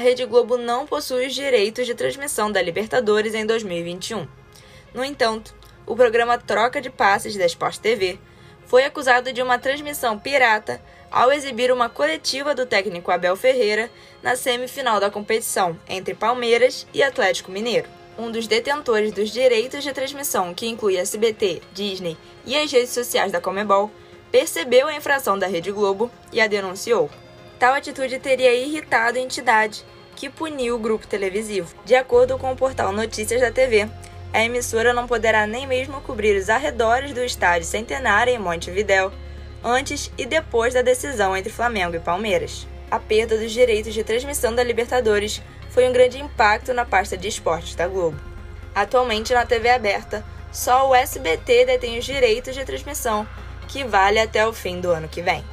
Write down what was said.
Rede Globo não possui os direitos de transmissão da Libertadores em 2021. No entanto, o programa Troca de Passes da Sport TV foi acusado de uma transmissão pirata ao exibir uma coletiva do técnico Abel Ferreira na semifinal da competição entre Palmeiras e Atlético Mineiro. Um dos detentores dos direitos de transmissão, que inclui SBT, Disney e as redes sociais da Comebol, percebeu a infração da Rede Globo e a denunciou. Tal atitude teria irritado a entidade, que puniu o grupo televisivo. De acordo com o portal Notícias da TV, a emissora não poderá nem mesmo cobrir os arredores do estádio Centenário em Montevidéu, antes e depois da decisão entre Flamengo e Palmeiras. A perda dos direitos de transmissão da Libertadores foi um grande impacto na pasta de esportes da Globo. Atualmente, na TV aberta, só o SBT detém os direitos de transmissão, que vale até o fim do ano que vem.